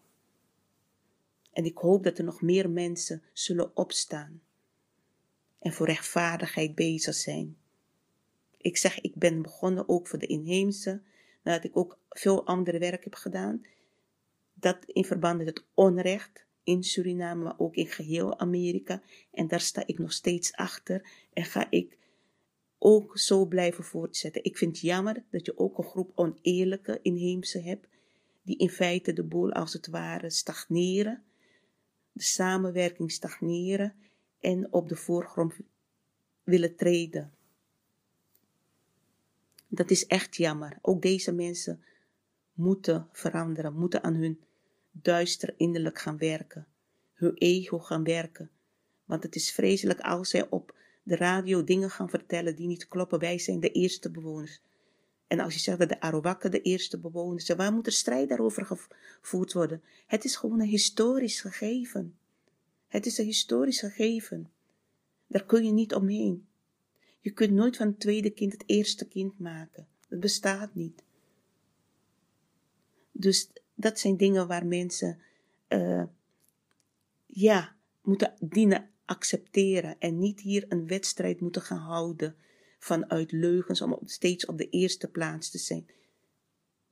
En ik hoop dat er nog meer mensen zullen opstaan en voor rechtvaardigheid bezig zijn. Ik zeg, ik ben begonnen ook voor de inheemse, nadat ik ook veel andere werk heb gedaan. Dat in verband met het onrecht in Suriname, maar ook in geheel Amerika. En daar sta ik nog steeds achter en ga ik ook zo blijven voortzetten. Ik vind het jammer dat je ook een groep oneerlijke inheemse hebt, die in feite de boel als het ware stagneren, de samenwerking stagneren en op de voorgrond willen treden. Dat is echt jammer. Ook deze mensen moeten veranderen, moeten aan hun duister innerlijk gaan werken, hun ego gaan werken. Want het is vreselijk als zij op de radio dingen gaan vertellen die niet kloppen. Wij zijn de eerste bewoners. En als je zegt dat de Arawakken de eerste bewoners zijn, waar moet er strijd daarover gevoerd worden? Het is gewoon een historisch gegeven. Het is een historisch gegeven. Daar kun je niet omheen. Je kunt nooit van het tweede kind het eerste kind maken. Dat bestaat niet. Dus dat zijn dingen waar mensen, uh, ja, moeten dienen accepteren en niet hier een wedstrijd moeten gaan houden vanuit leugens om steeds op de eerste plaats te zijn.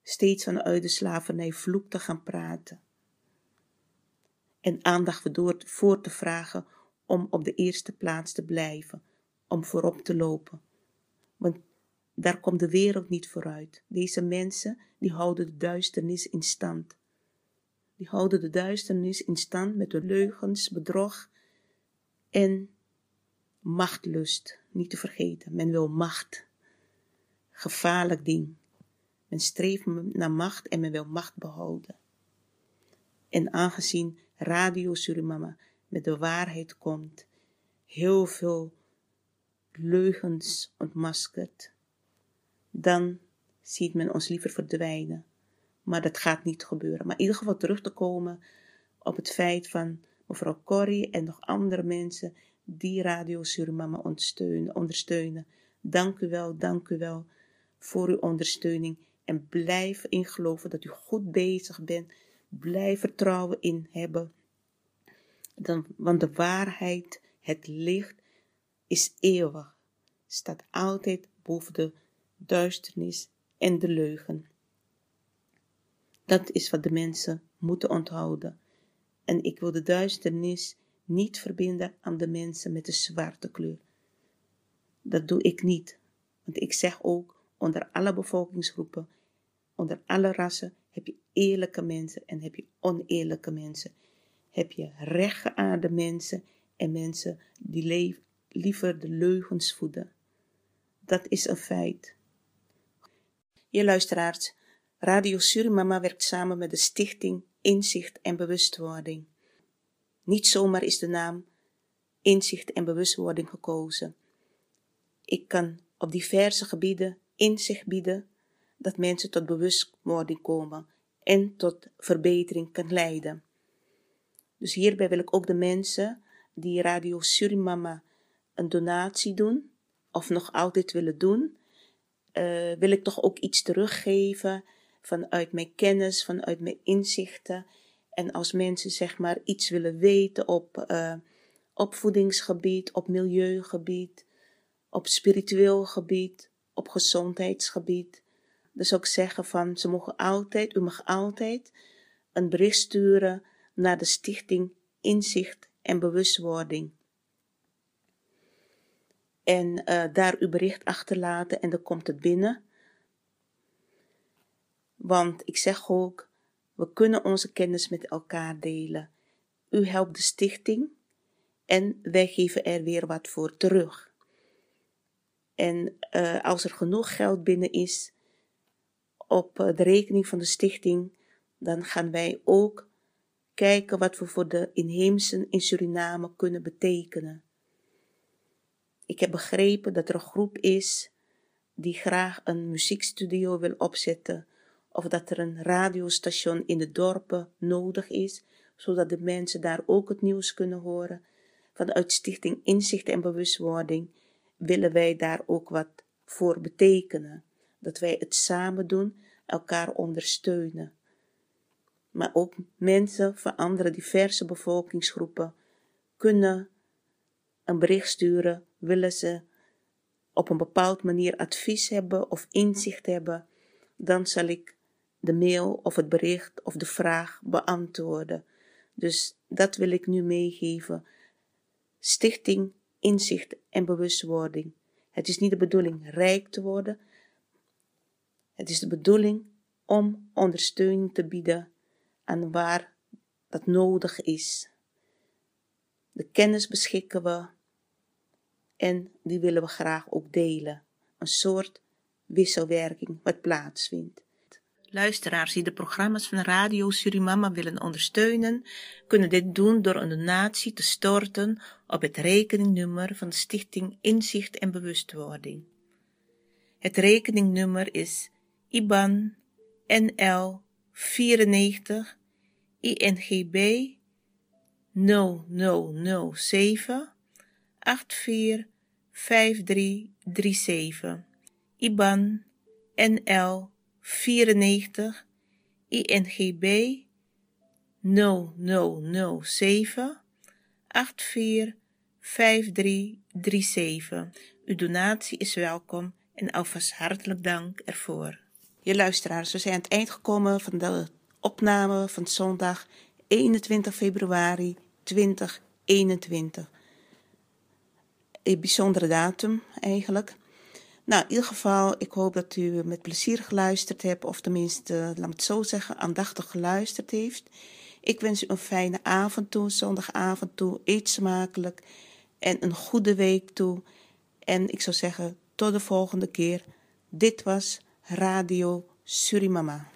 Steeds vanuit de slavernij vloek te gaan praten. En aandacht voor te vragen om op de eerste plaats te blijven, om voorop te lopen. Want daar komt de wereld niet vooruit. Deze mensen, die houden de duisternis in stand. Die houden de duisternis in stand met de leugens, bedrog en Machtlust, niet te vergeten. Men wil macht. Gevaarlijk ding. Men streeft naar macht en men wil macht behouden. En aangezien Radio Surimama met de waarheid komt, heel veel leugens ontmaskert, dan ziet men ons liever verdwijnen. Maar dat gaat niet gebeuren. Maar in ieder geval terug te komen op het feit van mevrouw Corrie en nog andere mensen die Radio Surimama ondersteunen. ondersteunen. Dank u wel, dank u wel voor uw ondersteuning. En blijf in geloven dat u goed bezig bent. Blijf vertrouwen in hebben. Dan, want de waarheid, het licht, is eeuwig. Staat altijd boven de duisternis en de leugen. Dat is wat de mensen moeten onthouden. En ik wil de duisternis niet verbinden aan de mensen met de zwarte kleur. Dat doe ik niet, want ik zeg ook onder alle bevolkingsgroepen, onder alle rassen heb je eerlijke mensen en heb je oneerlijke mensen. Heb je rechtgeaarde mensen en mensen die liever de leugens voeden. Dat is een feit. Je luisteraars, Radio Surimama werkt samen met de Stichting Inzicht en Bewustwording. Niet zomaar is de naam Inzicht en Bewustwording gekozen. Ik kan op diverse gebieden inzicht bieden dat mensen tot bewustwording komen en tot verbetering kan leiden. Dus hierbij wil ik ook de mensen die Radio Surimama een donatie doen, of nog altijd willen doen, uh, wil ik toch ook iets teruggeven vanuit mijn kennis, vanuit mijn inzichten. En als mensen zeg maar iets willen weten op uh, opvoedingsgebied, op milieugebied, op spiritueel gebied, op gezondheidsgebied. Dus ook zeggen van ze mogen altijd, u mag altijd een bericht sturen naar de stichting Inzicht en Bewustwording. En uh, daar uw bericht achterlaten en dan komt het binnen. Want ik zeg ook, we kunnen onze kennis met elkaar delen. U helpt de stichting en wij geven er weer wat voor terug. En uh, als er genoeg geld binnen is op eh, de rekening van de stichting, dan gaan wij ook kijken wat we voor de inheemsen in Suriname kunnen betekenen. Ik heb begrepen dat er een groep is die graag een muziekstudio wil opzetten of dat er een radiostation in de dorpen nodig is, zodat de mensen daar ook het nieuws kunnen horen. Vanuit Stichting Inzicht en Bewustwording willen wij daar ook wat voor betekenen. Dat wij het samen doen, elkaar ondersteunen. Maar ook mensen van andere diverse bevolkingsgroepen kunnen een bericht sturen, willen ze op een bepaald manier advies hebben of inzicht hebben, dan zal ik de mail of het bericht of de vraag beantwoorden. Dus dat wil ik nu meegeven. Stichting Inzicht en Bewustwording. Het is niet de bedoeling rijk te worden. Het is de bedoeling om ondersteuning te bieden aan waar dat nodig is. De kennis beschikken we en die willen we graag ook delen. Een soort wisselwerking wat plaatsvindt. Luisteraars die de programma's van Radio Surimama willen ondersteunen, kunnen dit doen door een donatie te storten op het rekeningnummer van de Stichting Inzicht en Bewustwording. Het rekeningnummer is IBAN NL 94 INGB 0007 84 5337 IBAN NL 94 INGB 0007 84 5337. Uw donatie is welkom en alvast hartelijk dank ervoor. Je luisteraars, we zijn aan het eind gekomen van de opname van zondag 21 februari 2021. Een bijzondere datum eigenlijk. Nou, in ieder geval, ik hoop dat u met plezier geluisterd hebt, of tenminste, laat me het zo zeggen, aandachtig geluisterd heeft. Ik wens u een fijne avond toe, zondagavond toe, eet smakelijk en een goede week toe. En ik zou zeggen, tot de volgende keer. Dit was Radio Surimama.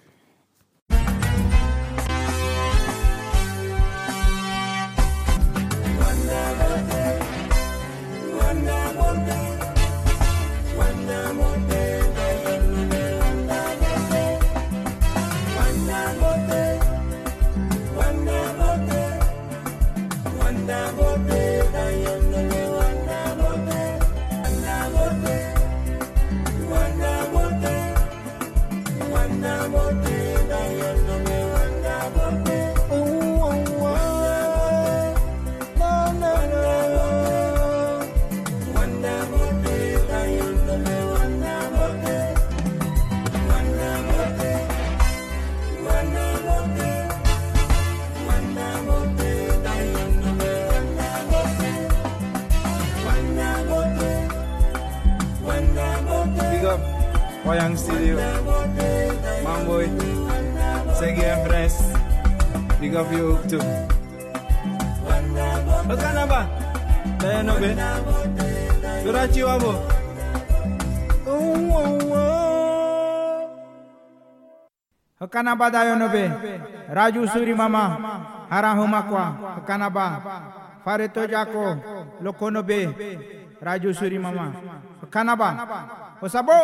Wayang Studio. Mamboy Segi Fresh Big up you too. Bukan apa? Saya nobe Duraci wabo Hakanaba dayo nobe Raju Suri Mama. Harahumakwa Hakanaba Fareto Jako. Lokonobe Raju Suri Mama. Hakanaba Osabo